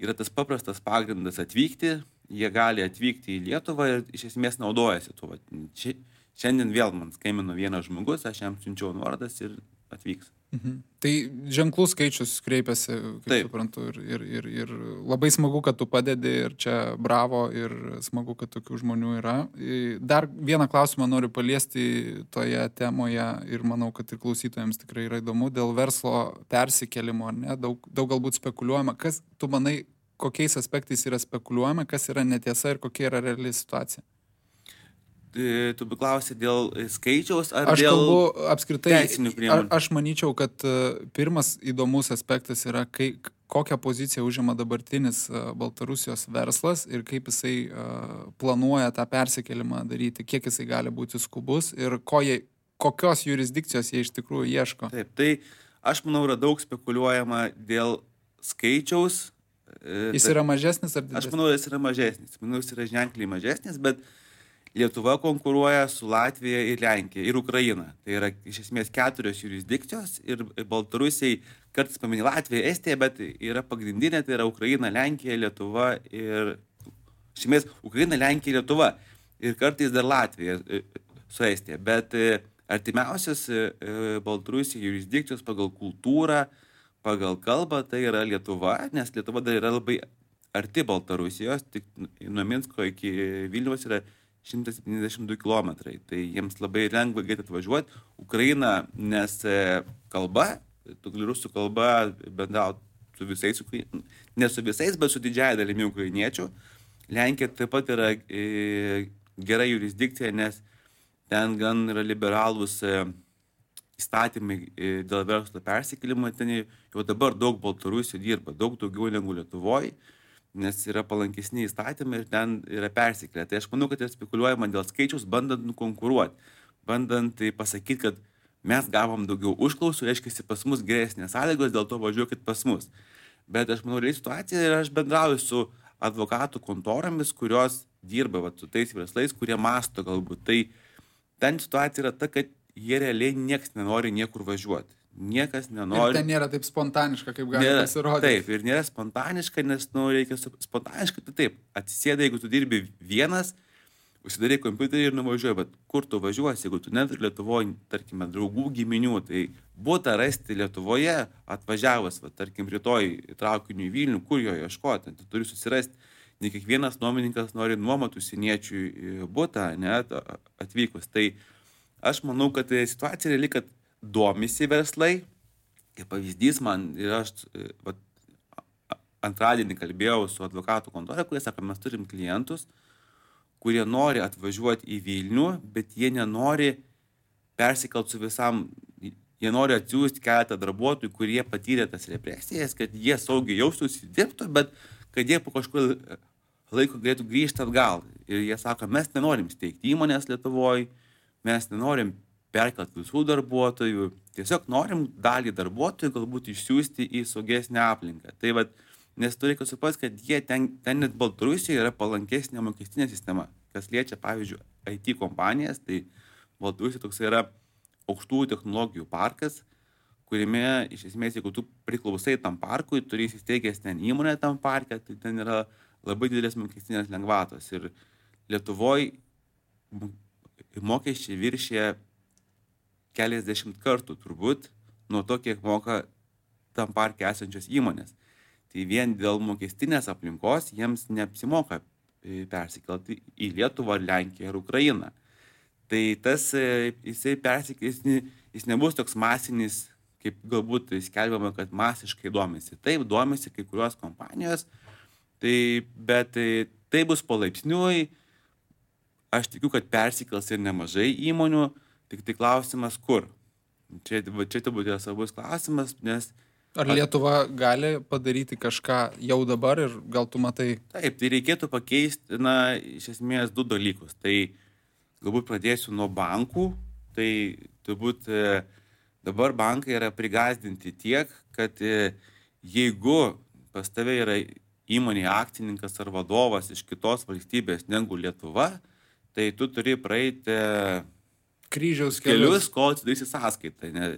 yra tas paprastas pagrindas atvykti, jie gali atvykti į Lietuvą ir iš esmės naudojasi tuo. Ši, šiandien vėl man skambino vienas žmogus, aš jam siunčiau nuorodas ir atvyks. Mhm. Tai ženklų skaičius kreipiasi, kaip Taip. suprantu, ir, ir, ir, ir labai smagu, kad tu padedi ir čia bravo ir smagu, kad tokių žmonių yra. Dar vieną klausimą noriu paliesti toje temoje ir manau, kad ir klausytojams tikrai yra įdomu dėl verslo persikelimo, ne? daug, daug galbūt spekuliuojama. Kas, tu manai, kokiais aspektais yra spekuliuojama, kas yra netiesa ir kokia yra reali situacija? E, tu klausi dėl skaičiaus ar aš dėl kalbu apskritai teisinių priemonių? Aš manyčiau, kad e, pirmas įdomus aspektas yra, kai, kokią poziciją užima dabartinis e, Baltarusijos verslas ir kaip jisai planuoja tą persikėlimą daryti, kiek jisai gali būti skubus ir ko jie, kokios jurisdikcijos jie iš tikrųjų ieško. Taip, tai aš manau, yra daug spekuliuojama dėl skaičiaus. Jis yra mažesnis ar didesnis? Aš manau, jis yra mažesnis. Manau, jis yra ženkliai mažesnis, bet uh, Lietuva konkuruoja su Latvija ir Lenkija ir Ukraina. Tai yra iš esmės keturios jurisdikcijos ir Baltarusiai kartais paminė Latviją, Estiją, bet yra pagrindinė, tai yra Ukraina, Lenkija, Lietuva ir iš esmės Ukraina, Lenkija, Lietuva ir kartais dar Latvija e, su Estija. Bet e, artimiausias e, Baltarusijai jurisdikcijos pagal kultūrą, pagal kalbą tai yra Lietuva, nes Lietuva dar yra labai arti Baltarusijos, tik nuo Minsko iki Vilnius yra 172 km. Tai jiems labai lengva greitai atvažiuoti. Ukraina, nes e, kalba, tu gali rusų kalba bendrauti su visais, ne su visais, bet su didžiaja dalimi ukrainiečių. Lenkija taip pat yra e, gera jurisdikcija, nes ten gan yra liberalūs e, įstatymai dėl verslo persikėlimo, ten jau dabar daug Baltarusių dirba, daug daugiau negu Lietuvoje nes yra palankesni įstatymai ir ten yra persiklę. Tai aš manau, kad yra spekuliuojama dėl skaičiaus, bandant nukonkuruoti, bandant tai pasakyti, kad mes gavom daugiau užklausų, reiškia, pas mus geresnės sąlygos, dėl to važiuokit pas mus. Bet aš manau, realiai situacija ir aš bendrauju su advokatų kontoromis, kurios dirba va, su tais verslais, kurie masto galbūt. Tai ten situacija yra ta, kad jie realiai nieks nenori niekur važiuoti niekas nenori. Ir ten nėra taip spontaniška, kaip gali nėra, pasirodyti. Taip, ir nėra spontaniška, nes, nu, reikia spontaniškai, tai taip, atsisėda, jeigu tu dirbi vienas, užsidarai kompiuterį ir nuvažiuoji, bet kur tu važiuosi, jeigu tu neturi Lietuvoje, tarkime, draugų, giminių, tai būtų rasti Lietuvoje atvažiavus, va, tarkim, rytoj traukiniu į Vilnių, kur jo ieškoti, tu turi susirasti. Ne kiekvienas nuomininkas nori nuomoti užsieniečiui būtą, net atvykus. Tai aš manau, kad situacija reali, kad domisi verslai. Kaip pavyzdys man ir aš e, va, antradienį kalbėjau su advokatų kontorė, kurie sako, mes turim klientus, kurie nori atvažiuoti į Vilnių, bet jie nenori persikelt su visam, jie nori atsiųsti keletą darbuotojų, kurie patyrė tas represijas, kad jie saugiai jaustųsi dirbtų, bet kad jie po kažkur laiko galėtų grįžti atgal. Ir jie sako, mes nenorim steigti įmonės Lietuvoje, mes nenorim perkelt visų darbuotojų, tiesiog norim dalį darbuotojų galbūt išsiųsti į saugesnę aplinką. Tai vad, nes tu reikia suprasti, kad jie ten, ten net Baltarusijoje yra palankesnė mokestinė sistema. Kas liečia, pavyzdžiui, IT kompanijas, tai Baltarusijoje toks yra aukštųjų technologijų parkas, kuriame iš esmės, jeigu tu priklausai tam parkui, turi įsisteigęs ten įmonę tam parke, tai ten yra labai didelės mokestinės lengvatos. Ir Lietuvoje mokesčiai viršė keliasdešimt kartų turbūt nuo to, kiek moka tam parke esančios įmonės. Tai vien dėl mokestinės aplinkos jiems neapsimoka e, persikelti į Lietuvą, Lenkiją ir Ukrainą. Tai tas, e, jisai persikės, jis nebus toks masinis, kaip galbūt skelbiama, kad masiškai domisi. Taip, domisi kai kurios kompanijos, tai, bet tai, tai bus palaipsniui. Aš tikiu, kad persikels ir nemažai įmonių, Tik tai klausimas, kur. Čia, čia turbūt yra svarbus klausimas, nes... Ar Lietuva gali padaryti kažką jau dabar ir gal tu matai? Taip, tai reikėtų pakeisti, na, iš esmės du dalykus. Tai galbūt pradėsiu nuo bankų. Tai turbūt e, dabar bankai yra prigazdinti tiek, kad e, jeigu pas tave yra įmonė akcininkas ar vadovas iš kitos valstybės negu Lietuva, tai tu turi praeiti kryžiaus kelius, kol atsidarysi sąskaitą. Ne,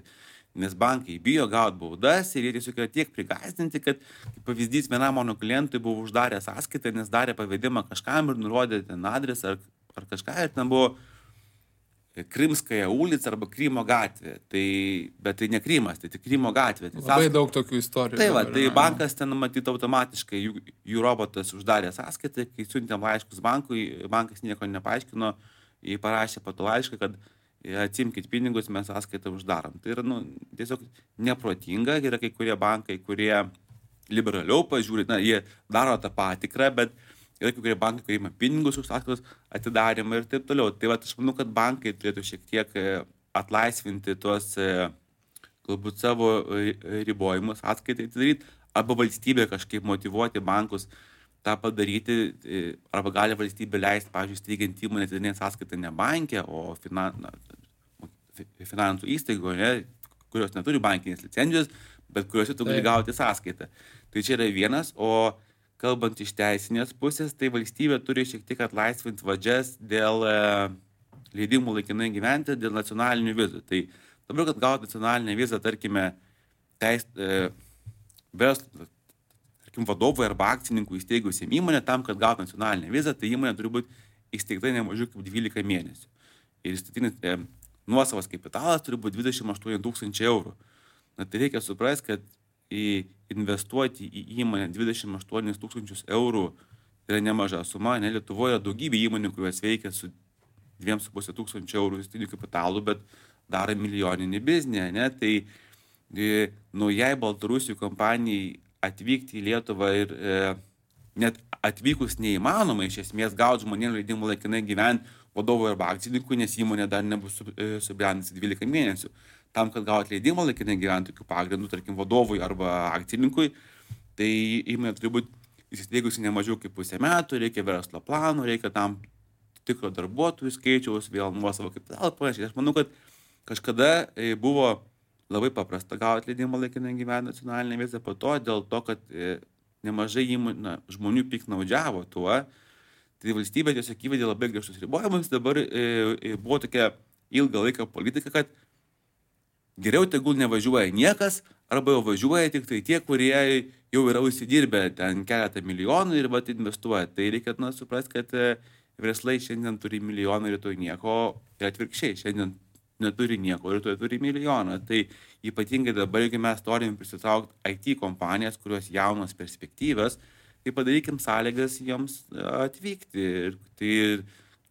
nes bankai bijo gauti baudas ir jie tiesiog yra tiek prigazdinti, kad pavyzdys vienam mano klientui buvo uždarę sąskaitą, nes darė pavedimą kažkam ir nurodė ten adresą ar, ar kažką ir ten buvo Krimskaja ulica arba Krymo gatvė. Tai, bet tai ne Krymas, tai tik Krymo gatvė. Tai Labai daug tokių istorijų. Tai va, tai yra. bankas ten matyti automatiškai, jų, jų robotas uždarė sąskaitą, kai siuntėm laiškus bankui, bankas nieko nepaaiškino, jį parašė pato laišką, kad atsimkit pinigus, mes sąskaitą uždarom. Tai yra nu, tiesiog neprotinga, yra kai kurie bankai, kurie liberaliau pažiūri, na, jie daro tą patikrą, bet yra kai kurie bankai, kurie ima pinigus už sąskaitos atidarimą ir taip toliau. Tai va, aš manau, kad bankai turėtų šiek tiek e, atlaisvinti tuos e, galbūt savo e, ribojimus atskaitai atidaryti, arba valstybė kažkaip motivuoti bankus tą padaryti, e, arba gali valstybė leisti, pavyzdžiui, steigiant įmonę atidarinėti sąskaitą ne bankė, o finan, na, fi- finansų įstaigoje, ne, kurios neturi bankinės licenzijos, bet kuriuose tu gali gauti sąskaitą. Tai čia yra vienas, o kalbant iš teisinės pusės, tai valstybė turi šiek tiek atlaisvinti vadžias dėl e, leidimų laikinai gyventi, dėl nacionalinių vizų. Tai dabar, kad gauti nacionalinę vizą, tarkime, teis, e, verslo, tarkim, vadovui arba akcininkui įsteigusiam įmonę, tam, kad gautų nacionalinę vizą, tai įmonė turi būti įsteigta ne mažiau kaip 12 mėnesių. Ir įstatinis e, nuosavas kapitalas turi būti 28 tūkstančiai eurų. Na tai reikia suprasti, kad į investuoti į įmonę 28 tūkstančius eurų yra nemaža suma, ne Lietuvoje yra daugybė įmonių, kurios veikia su 2,5 tūkstančių eurų įstatinių kapitalų, bet daro milijoninį biznį, ne? Tai e, naujai Baltarusijų kompanijai atvykti į Lietuvą ir e, net atvykus neįmanoma iš esmės gauti žmonėms leidimų laikinai gyventi vadovui arba akcininkui, nes įmonė dar nebus e, subrendusi 12 mėnesių. Tam, kad gauti leidimą laikinai gyventi tokiu pagrindu, tarkim, vadovui arba akcininkui, tai įmonė turi būti įsisteigusi ne mažiau kaip pusę metų, reikia verslo plano, reikia tam tikro darbuotojų skaičiaus, vėl nuosavo kapitalą panašiai. Aš manau, kad kažkada e, buvo labai paprasta gauti leidimą laikinai gyventi nacionalinę vizą, po to dėl to, kad e, nemažai įmonių, na, žmonių piknaudžiavo tuo, tai valstybė tiesiog įvedė labai griežtus ribojimus, dabar e, e, buvo tokia ilgą laiką politika, kad geriau tegul nevažiuoja niekas, arba jau važiuoja tik tai tie, kurie jau yra užsidirbę ten keletą milijonų ir vat investuoja. Tai reikia, na, suprasti, kad e, verslai šiandien turi milijoną, rytoj nieko, ir atvirkščiai, šiandien neturi nieko, rytoj turi milijoną. Tai ypatingai dabar, jeigu mes norim prisitraukti IT kompanijas, kurios jaunos perspektyvas, tai padarykim sąlygas joms e, atvykti. Ir tai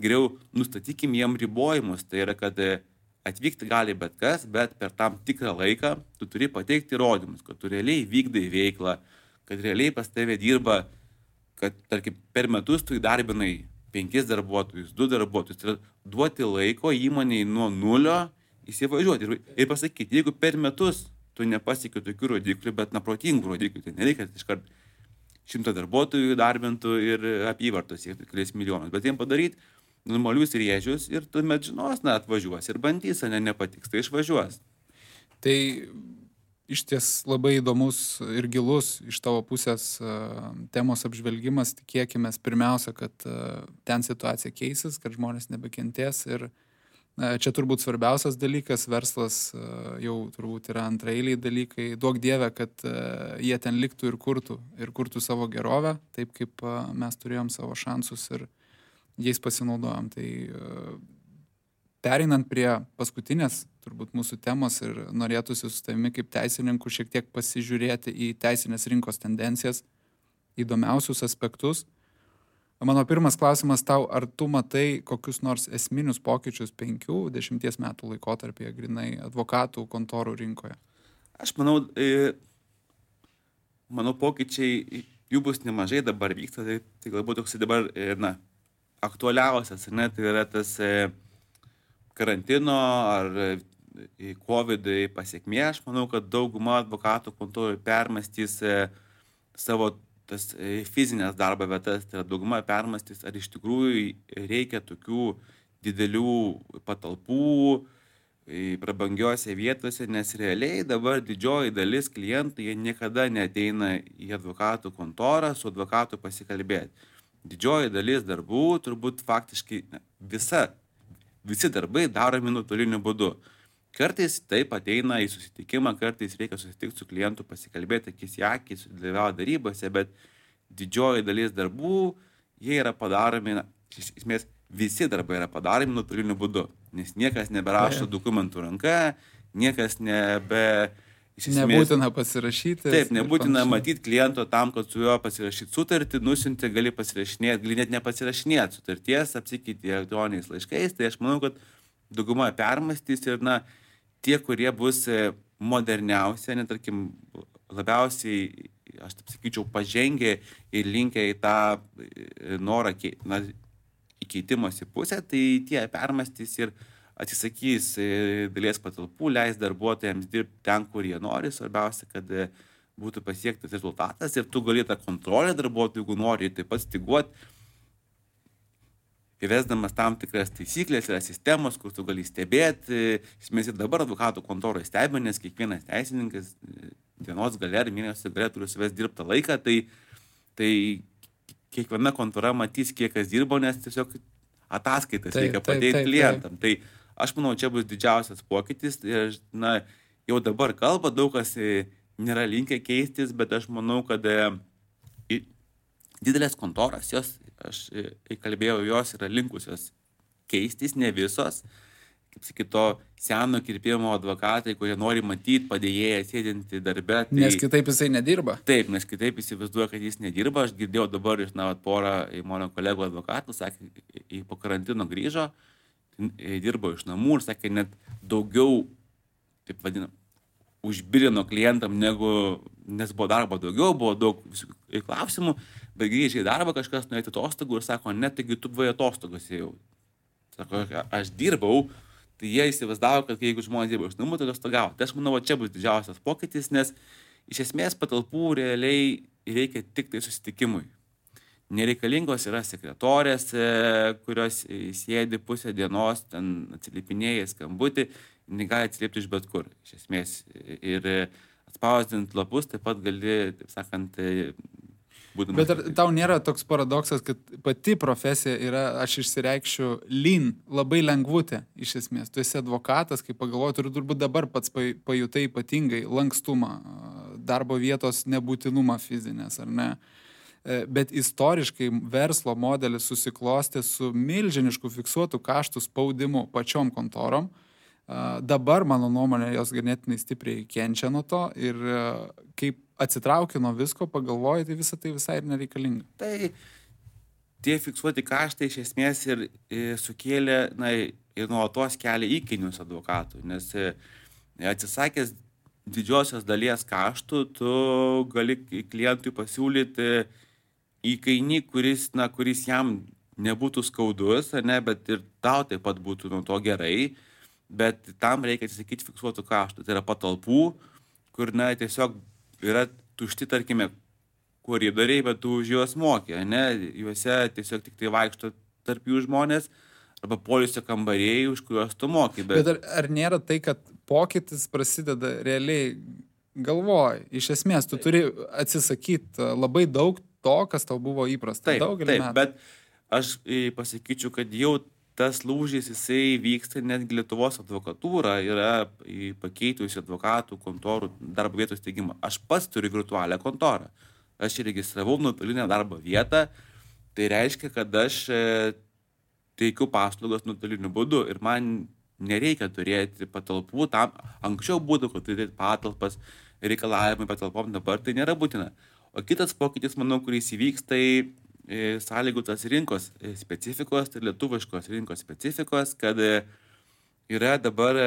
geriau nustatykim jiem ribojimus. Tai yra, kad e, atvykti gali bet kas, bet per tam tikrą laiką tu turi pateikti įrodymus, kad tu realiai vykdai veiklą, kad realiai pas tave dirba, kad, tarkim, per metus tu įdarbinai penkis darbuotojus, du darbuotojus, tai duoti laiko įmoniai nuo nulio įsivažiuoti ir, ir pasakyti, jeigu per metus tu nepasiekiu tokių rodiklių, bet naprotingų rodiklių, tai nereikia iškart šimtą darbuotojų darbintų ir apyvartos siektų kelias milijonus, bet jiem padaryti normalius rėžius ir tuomet žinos, na, atvažiuos ir bandys, ne nepatiks, tai išvažiuos. Tai iš ties labai įdomus ir gilus iš tavo pusės uh, temos apžvelgimas. Tikėkime pirmiausia, kad uh, ten situacija keisis, kad žmonės nebekentės. Ir uh, čia turbūt svarbiausias dalykas, verslas jau turbūt yra antraeiliai dalykai. Duok Dievę, kad jie ten liktų ir kurtų, ir kurtų savo gerovę, taip kaip mes turėjom savo šansus ir jais pasinaudojom. Tai Pereinant prie paskutinės, turbūt mūsų temos ir norėtųsi su tavimi kaip teisininku šiek tiek pasižiūrėti į teisinės rinkos tendencijas, įdomiausius aspektus. Mano pirmas klausimas tau, ar tu matai kokius nors esminius pokyčius 5-10 metų laikotarpėje grinai advokatų kontorų rinkoje? Aš manau, e, manau pokyčiai, jų bus nemažai dabar vyksta, tai, tai galbūt toks dabar, e, na, aktualiausias, ne, tai yra tas e, karantino ar e, COVID pasiekmė, aš manau, kad dauguma advokatų kontorų permastys e, savo tas e, fizinės darbo vietas, tai yra dauguma permastys, ar iš tikrųjų reikia tokių didelių patalpų, e, prabangiose vietose, nes realiai dabar didžioji dalis klientų, jie niekada neteina į advokatų kontorą su advokatu pasikalbėti. Didžioji dalis darbų, turbūt faktiškai visa, visi darbai daromi nuotoliniu būdu. Kartais taip ateina į susitikimą, kartais reikia susitikti su klientu, pasikalbėti akis į akį, sudalyvauti darybose, bet didžioji dalis darbų, jie yra padaromi, iš esmės visi darbai yra padaromi nuotoliniu būdu, nes niekas neberašo dokumentų ranka, niekas nebe... Esmės, nebūtina pasirašyti. Taip, nebūtina matyti kliento tam, kad su juo pasirašyti sutartį, nusinti gali pasirašinėti, gali net nepasirašinėti sutarties, apsikeiti elektroniniais laiškais, tai aš manau, kad dauguma permastys ir, na, tie, kurie bus e, moderniausi, netarkim, labiausiai, aš taip sakyčiau, pažengę ir linkę į tą e, norą na, į keitimosi pusę, tai tie permastys ir atsisakys e, dalies patalpų, leis darbuotojams dirbti ten, kur jie nori, svarbiausia, kad būtų pasiektas rezultatas ir tu gali tą kontrolę darbuotojų, jeigu nori, taip pat stiguoti įvesdamas tam tikras taisyklės, yra sistemos, kur tu gali stebėti. Esmės ir dabar advokatų kontoroje stebi, nes kiekvienas teisininkas e, dienos gale ar mėnesio gale turi savęs dirbtą laiką, tai, tai kiekviena kontora matys, kiek kas dirbo, nes tiesiog ataskaitas taip, reikia padėti klientam. Tai aš manau, čia bus didžiausias pokytis. Ir, na, jau dabar kalba, daug kas e, nėra linkę keistis, bet aš manau, kad e, didelės kontoros, jos aš e, kalbėjau, jos yra linkusios keistis, ne visos. Kaip sakyt, to seno kirpimo advokatai, kurie nori matyti padėjėją sėdinti darbę. Tai, nes kitaip jisai nedirba. Taip, nes kitaip įsivaizduoja, kad jis nedirba. Aš girdėjau dabar iš, na, porą mano kolegų advokatų, sakė, į po karantino grįžo, dirbo iš namų ir sakė, net daugiau, taip vadinam, užbirino klientam, negu, nes buvo darbo daugiau, buvo daug klausimų, bet grįžę į darbą kažkas nuėti atostogų ir sako, net taigi tu buvai atostogos jau. Sako, aš dirbau, tai jie įsivaizdavo, kad jeigu žmonės dirba iš namų, tai atostogavo. Tai aš manau, čia bus didžiausias pokytis, nes iš esmės patalpų realiai reikia tik tai susitikimui. Nereikalingos yra sekretorės, e, kurios sėdi pusę dienos, ten atsiliepinėjai skambutį, negali atsiliepti iš bet kur, iš esmės. Ir atspausdinti lapus taip pat gali, taip sakant, būdamas. Bet ar tau nėra toks paradoksas, kad pati profesija yra, aš išsireikščiau, lean, labai lengvutė iš esmės. Tu esi advokatas, kaip pagalvoju, ir turbūt dabar pats pajutai ypatingai lankstumą, darbo vietos nebūtinumą fizinės, ar ne? E, bet istoriškai verslo modelis susiklostė su milžinišku fiksuotų kaštų spaudimu pačiom kontorom. Dabar, mano nuomonė, jos ganėtinai stipriai kenčia nuo to ir e, kaip atsitrauki nuo visko, pagalvoji, tai visą tai visai ir nereikalinga. Tai tie fiksuoti kaštai iš esmės ir, ir sukėlė, na, ir nuolatos kelia įkainius advokatų, nes e, atsisakęs didžiosios dalies kaštų, tu gali klientui pasiūlyti įkainį, kuris, na, kuris jam nebūtų skaudus, ne, bet ir tau taip pat būtų nuo to gerai, bet tam reikia atsisakyti fiksuotų kaštų. Tai yra patalpų, kur, na, tiesiog yra tušti, tarkime, koridoriai, bet tu už juos mokė, ne, juose tiesiog tik tai vaikšto tarp jų žmonės, arba polisio kambariai, už kuriuos tu mokai. Bet, bet ar, ar nėra tai, kad pokytis prasideda realiai galvoj, iš esmės, tu turi atsisakyti labai daug to, kas tau buvo įprasta. Taip, taip, metų. bet aš e, pasakyčiau, kad jau tas lūžis jisai vyksta netgi Lietuvos advokatūra yra pakeitusi advokatų kontorų darbo vietos steigimą. Aš pats turiu virtualią kontorą. Aš įregistravau nuotolinę darbo vietą. Tai reiškia, kad aš e, teikiu paslaugas nuotoliniu būdu ir man nereikia turėti patalpų tam. Anksčiau būdavo, kad turėti patalpas, reikalavimai patalpom, dabar tai nėra būtina. O kitas pokytis, manau, kuris įvyks, tai E, sąlygotas rinkos e, specifikos, tai lietuviškos rinkos specifikos, kad e, yra dabar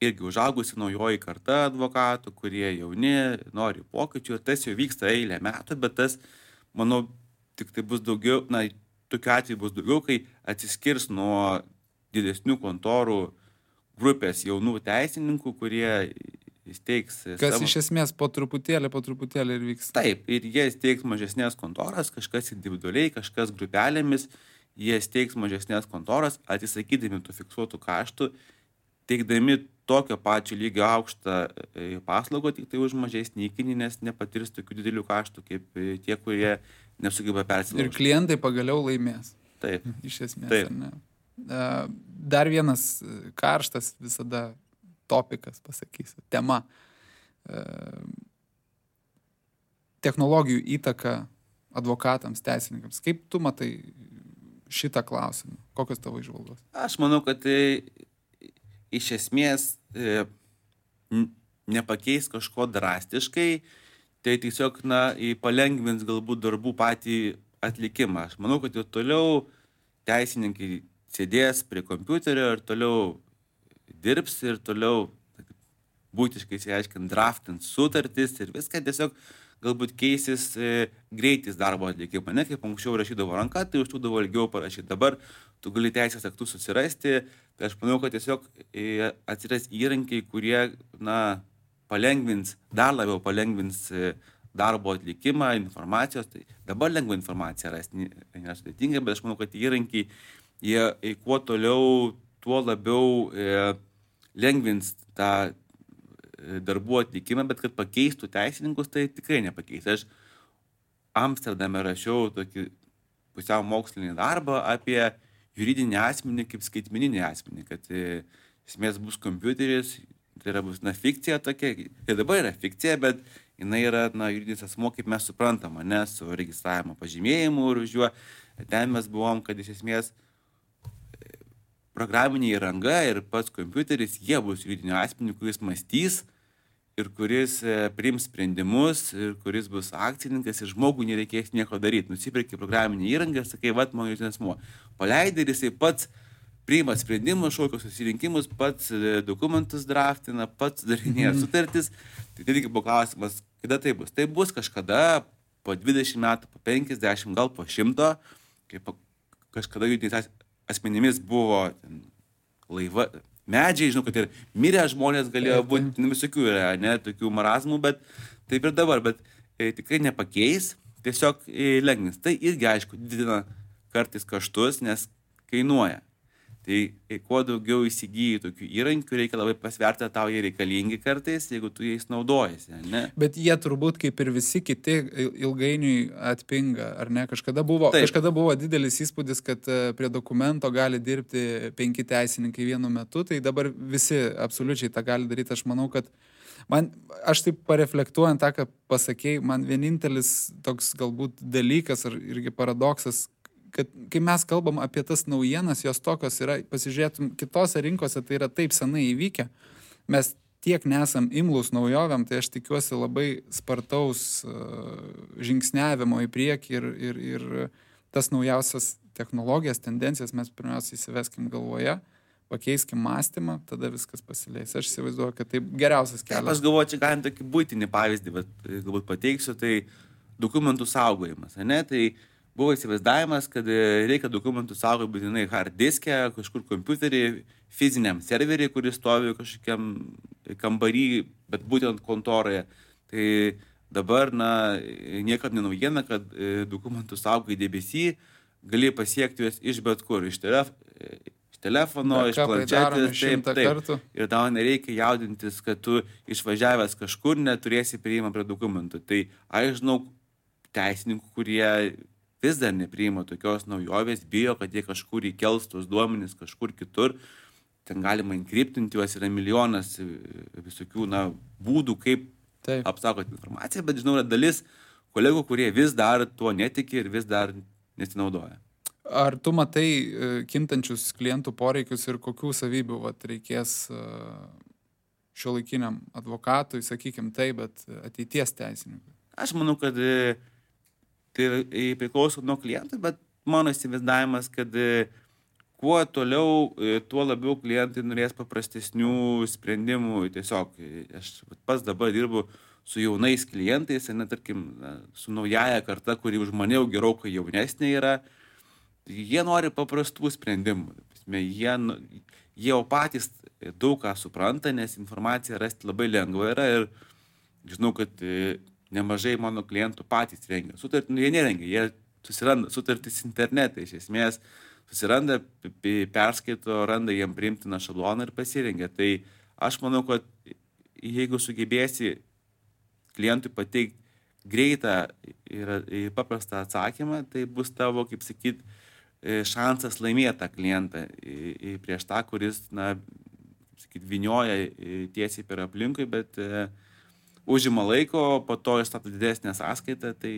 irgi užaugusi naujoji karta advokatų, kurie jauni, nori pokyčių tas jau vyksta eilę metų, bet tas, manau, tik tai bus daugiau, na, tokiu atveju bus daugiau, kai atsiskirs nuo didesnių kontorų grupės jaunų teisininkų, kurie įsteigs. Kas savo... iš esmės po truputėlį, po truputėlį ir vyks. Taip, ir jie įsteigs mažesnės kontoras, kažkas individualiai, kažkas grupelėmis, jie įsteigs mažesnės kontoras, atsisakydami tų fiksuotų kaštų, teikdami tokio pačio lygio aukštą e, paslaugą, tik tai už mažesnį įkinį, nes nepatirs tokių didelių kaštų kaip e, tie, kurie nesugeba persilaužti. Ir klientai pagaliau laimės. Taip. Iš esmės. Taip. dar vienas e, karštas visada topikas, pasakysiu, tema. E, technologijų įtaka advokatams, teisininkams. Kaip tu matai šitą klausimą? Kokios tavo išvalgos? Aš manau, kad tai iš esmės e, nepakeis kažko drastiškai, tai tiesiog, na, palengvins galbūt darbų patį atlikimą. Aš manau, kad ir toliau teisininkai sėdės prie kompiuterio ir toliau dirbs ir toliau būtiškai įsiaiškint, draftint sutartis ir viską tiesiog galbūt keisis e, greitis darbo atlikimo. Ne kaip anksčiau rašydavo ranka, tai užtrukdavo ilgiau parašyti. Dabar tu gali teisės aktus susirasti. Tai aš manau, kad tiesiog e, atsiras įrankiai, kurie, na, palengvins, dar labiau palengvins e, darbo atlikimą, informacijos. Tai dabar lengva informacija rasti, nesudėtinga, bet aš manau, kad įrankiai, jie kuo toliau, tuo labiau e, lengvins tą darbų atlikimą, bet kad pakeistų teisininkus, tai tikrai nepakeis. Aš Amsterdame rašiau tokį pusiau mokslinį darbą apie juridinį asmenį kaip skaitmeninį asmenį, kad e, esmės bus kompiuteris, tai yra bus, na, fikcija tokia, ir dabar yra fikcija, bet jinai yra, na, juridinis asmo, kaip mes suprantam, ne, su registravimo pažymėjimu ir už juo. Ten mes buvom, kad iš esmės programinė įranga ir pats kompiuteris, jie bus juridinio asmenį, kuris mąstys ir kuris e, priims sprendimus ir kuris bus akcininkas ir žmogui nereikės nieko daryti. Nusipirki programinį įrangą ir sakai, vad, mano juridinis asmuo. Paleidai ir jisai pats priima sprendimus, šaukia susirinkimus, pats e, dokumentus draftina, pats darinėja mhm. sutartis. Tai tai buvo klausimas, kada tai bus. Tai bus kažkada po 20 metų, po 50, gal po 100, kai kažkada judinės asmenimis buvo laiva, medžiai, žinau, kad ir mirę žmonės galėjo būti, visokių yra, ne, tokių marazmų, bet taip ir dabar, bet e, tikrai nepakeis, tiesiog e, lengvins. Tai irgi, aišku, didina kartais kaštus, nes kainuoja. Tai e, kuo daugiau įsigyji tokių įrankių, reikia labai pasverti, tau jie reikalingi kartais, jeigu tu jais naudojasi. Ne? Bet jie turbūt kaip ir visi kiti ilgainiui atpinga, ar ne? Kažkada buvo, Taip. kažkada buvo didelis įspūdis, kad e, prie dokumento gali dirbti penki teisininkai vienu metu, tai dabar visi absoliučiai tą gali daryti. Aš manau, kad man, aš taip pareflektuojant tą, ką pasakėjai, man vienintelis toks galbūt dalykas ar irgi paradoksas, kad kai mes kalbam apie tas naujienas, jos tokios yra, pasižiūrėtum, kitose rinkose tai yra taip senai įvykę, mes tiek nesam imlus naujovėm, tai aš tikiuosi labai spartaus uh, žingsniavimo į priekį ir, ir, ir tas naujausias technologijas, tendencijas mes pirmiausia įsiveskim galvoje, pakeiskim mąstymą, tada viskas pasileis. Aš įsivaizduoju, kad tai geriausias kelias. Aš galvoju, čia galim tokį būtinį pavyzdį, bet galbūt pateiksiu, tai dokumentų saugojimas, ne? Tai uh, buvo įsivaizdavimas, kad e, reikia dokumentų saugoti būtinai hard diske, kažkur kompiuterį, fiziniam serverį, kuris stovi kažkokiam kambarį, bet būtent kontoroje. Tai dabar, na, niekam nenaujiena, kad e, dokumentų saugai debesį, gali pasiekti juos iš bet kur, iš, telef iš telefono, iš planšetės, taip, taip. Kartų. Ir tau nereikia jaudintis, kad tu išvažiavęs kažkur neturėsi prieimą prie dokumentų. Tai aš žinau teisininkų, kurie vis dar nepriima tokios naujovės, bijo, kad jie kažkur įkels tos duomenys kažkur kitur. Ten galima inkriptinti juos, yra milijonas e, visokių na, būdų, kaip Taip. apsaugoti informaciją, bet žinau, yra dalis kolegų, kurie vis dar tuo netiki ir vis dar nesinaudoja. Ar tu matai e, kintančius klientų poreikius ir kokių savybių vat, reikės e, šio laikiniam advokatui, sakykime tai, bet ateities teisininkui? Aš manau, kad tai priklauso nuo klientų, bet mano įsivaizdavimas, kad e, kuo toliau, e, tuo labiau klientai norės paprastesnių sprendimų. Tiesiog e, aš pats dabar dirbu su jaunais klientais, net tarkim, su naujaja karta, kuri už mane jau gerokai jaunesnė yra. Jie nori paprastų sprendimų. Jie, jie jau patys daug ką supranta, nes informaciją rasti labai lengva yra ir žinau, kad nemažai mano klientų patys rengia. Sutartį, nu, jie nerengia, jie susiranda sutartys internete, iš esmės susiranda, perskaito, randa jiem priimtiną šabloną ir pasirengia. Tai aš manau, kad jeigu sugebėsi klientui pateikti greitą ir paprastą atsakymą, tai bus tavo, kaip sakyt, e, šansas laimėti tą klientą prieš tą, kuris, na, sakyt, vinioja tiesiai per aplinkui, bet e, užima laiko, po to įstato didesnę sąskaitą, tai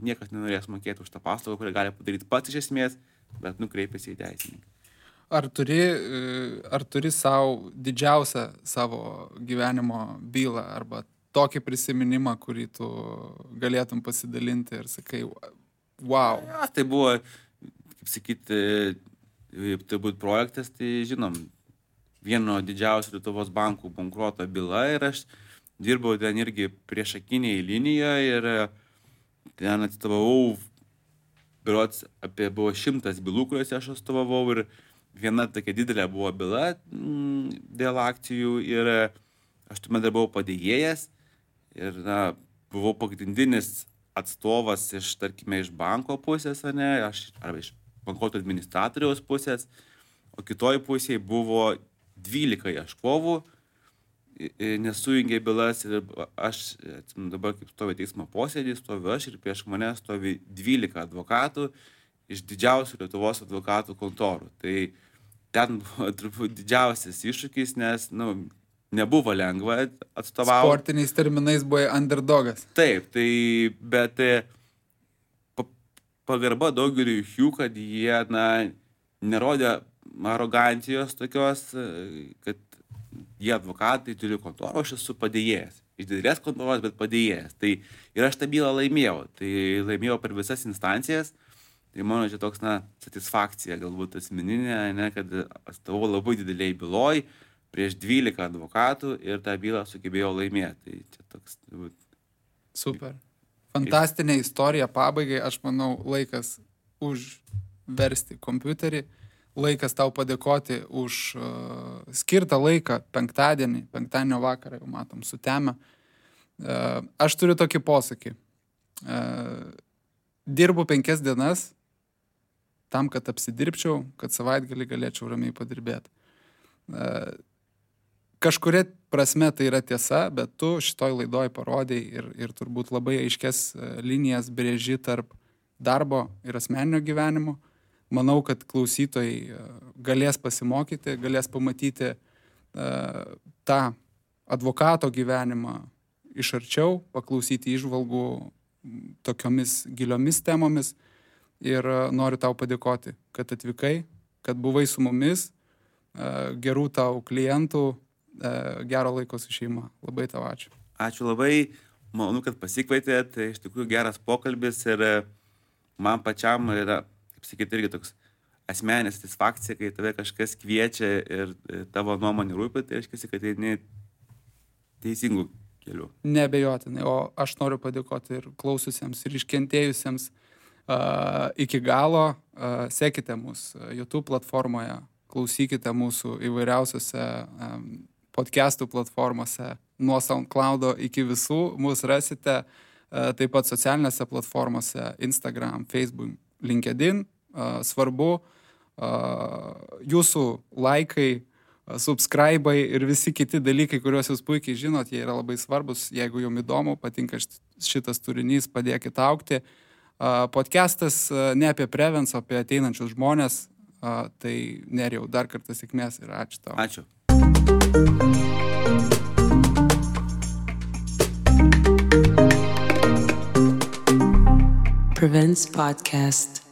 niekas nenorės mokėti už tą paslaugą, kurią gali padaryti pats iš esmės, bet nukreipiasi į teisininką. Ar turi, e, ar turi savo didžiausią savo gyvenimo bylą arba tokį prisiminimą, kurį tu galėtum pasidalinti ir sakai, wow. Ja, tai buvo, kaip sakyti, turbūt projektas, tai žinom, vieno didžiausių Lietuvos bankų bankruoto byla ir aš dirbau ten irgi priešakiniai linijoje ir ten atstovavau, biurots apie buvo šimtas bylų, kuriuose aš atstovavau ir viena tokia didelė buvo byla mm, dėl akcijų ir aš tuomet dar buvau padėjėjas ir na, buvau pagrindinis atstovas iš, tarkime, iš banko pusės, ne, aš, arba iš bankoto administratoriaus pusės, o kitoj pusėje buvo 12 ieškovų, nesujungė bylas ir aš, dabar kaip stovi teismo posėdį, stoviu aš ir prieš mane stovi 12 advokatų iš didžiausių Lietuvos advokatų kontorų. Tai ten buvo turbūt didžiausias iššūkis, nes, na, nu, nebuvo lengva atstovauti. Sportiniais terminais buvo underdogas. Taip, tai, bet e, pagarba daugeliu jų, kad jie, na, nerodė arogancijos tokios, e, kad jie advokatai turi kontorą, aš esu padėjėjas. Iš didelės kontoros, bet padėjėjas. Tai ir aš tą bylą laimėjau. Tai laimėjau per visas instancijas. Tai mano čia toks, na, satisfakcija galbūt asmeninė, ne, kad atstovau labai dideliai byloj, prieš 12 advokatų ir tą bylą sugebėjau laimėti. Tai čia toks. Būt... Super. Fantastinė istorija pabaigai, aš manau, laikas užversti kompiuterį, laikas tau padėkoti už uh, skirtą laiką penktadienį, penktadienio vakarą, jau matom, sutemę. Uh, aš turiu tokį posakį. Uh, dirbu penkias dienas tam, kad apsidirbčiau, kad savaitgalį galėčiau ramiai padirbėti. Uh, kažkuria prasme tai yra tiesa, bet tu šitoj laidoj parodai ir, ir turbūt labai aiškes linijas brėži tarp darbo ir asmeninio gyvenimo. Manau, kad klausytojai e, galės pasimokyti, galės pamatyti uh, tą advokato gyvenimą iš arčiau, paklausyti išvalgų tokiomis giliomis temomis. Ir noriu tau padėkoti, kad atvykai, kad buvai su mumis, gerų tau klientų, gero laiko su šeima. Labai tau ačiū. Ačiū labai, manau, kad pasikvietėt, tai iš tikrųjų geras pokalbis ir man pačiam yra, kaip sakyti, irgi toks asmeninė satisfakcija, kai tave kažkas kviečia ir tavo nuomonė rūpi, tai reiškia, kad eini teisingų kelių. Nebejotinai, o aš noriu padėkoti ir klaususiems, ir iškentėjusiems uh, iki galo. Uh, sekite mus YouTube platformoje, klausykite mūsų įvairiausiose um, podcastų platformose, nuo SoundCloud iki visų, mus rasite e, taip pat socialinėse platformose Instagram, Facebook, LinkedIn. Svarbu jūsų laikai, subscribai ir visi kiti dalykai, kuriuos jūs puikiai žinot, jie yra labai svarbus. Jeigu jums įdomu, patinka šitas turinys, padėkit aukti. Podcastas ne apie prevenciją, apie ateinančius žmonės. Tai neriau dar kartą sėkmės ir ačiū tau. Ačiū. Prevents Podcast.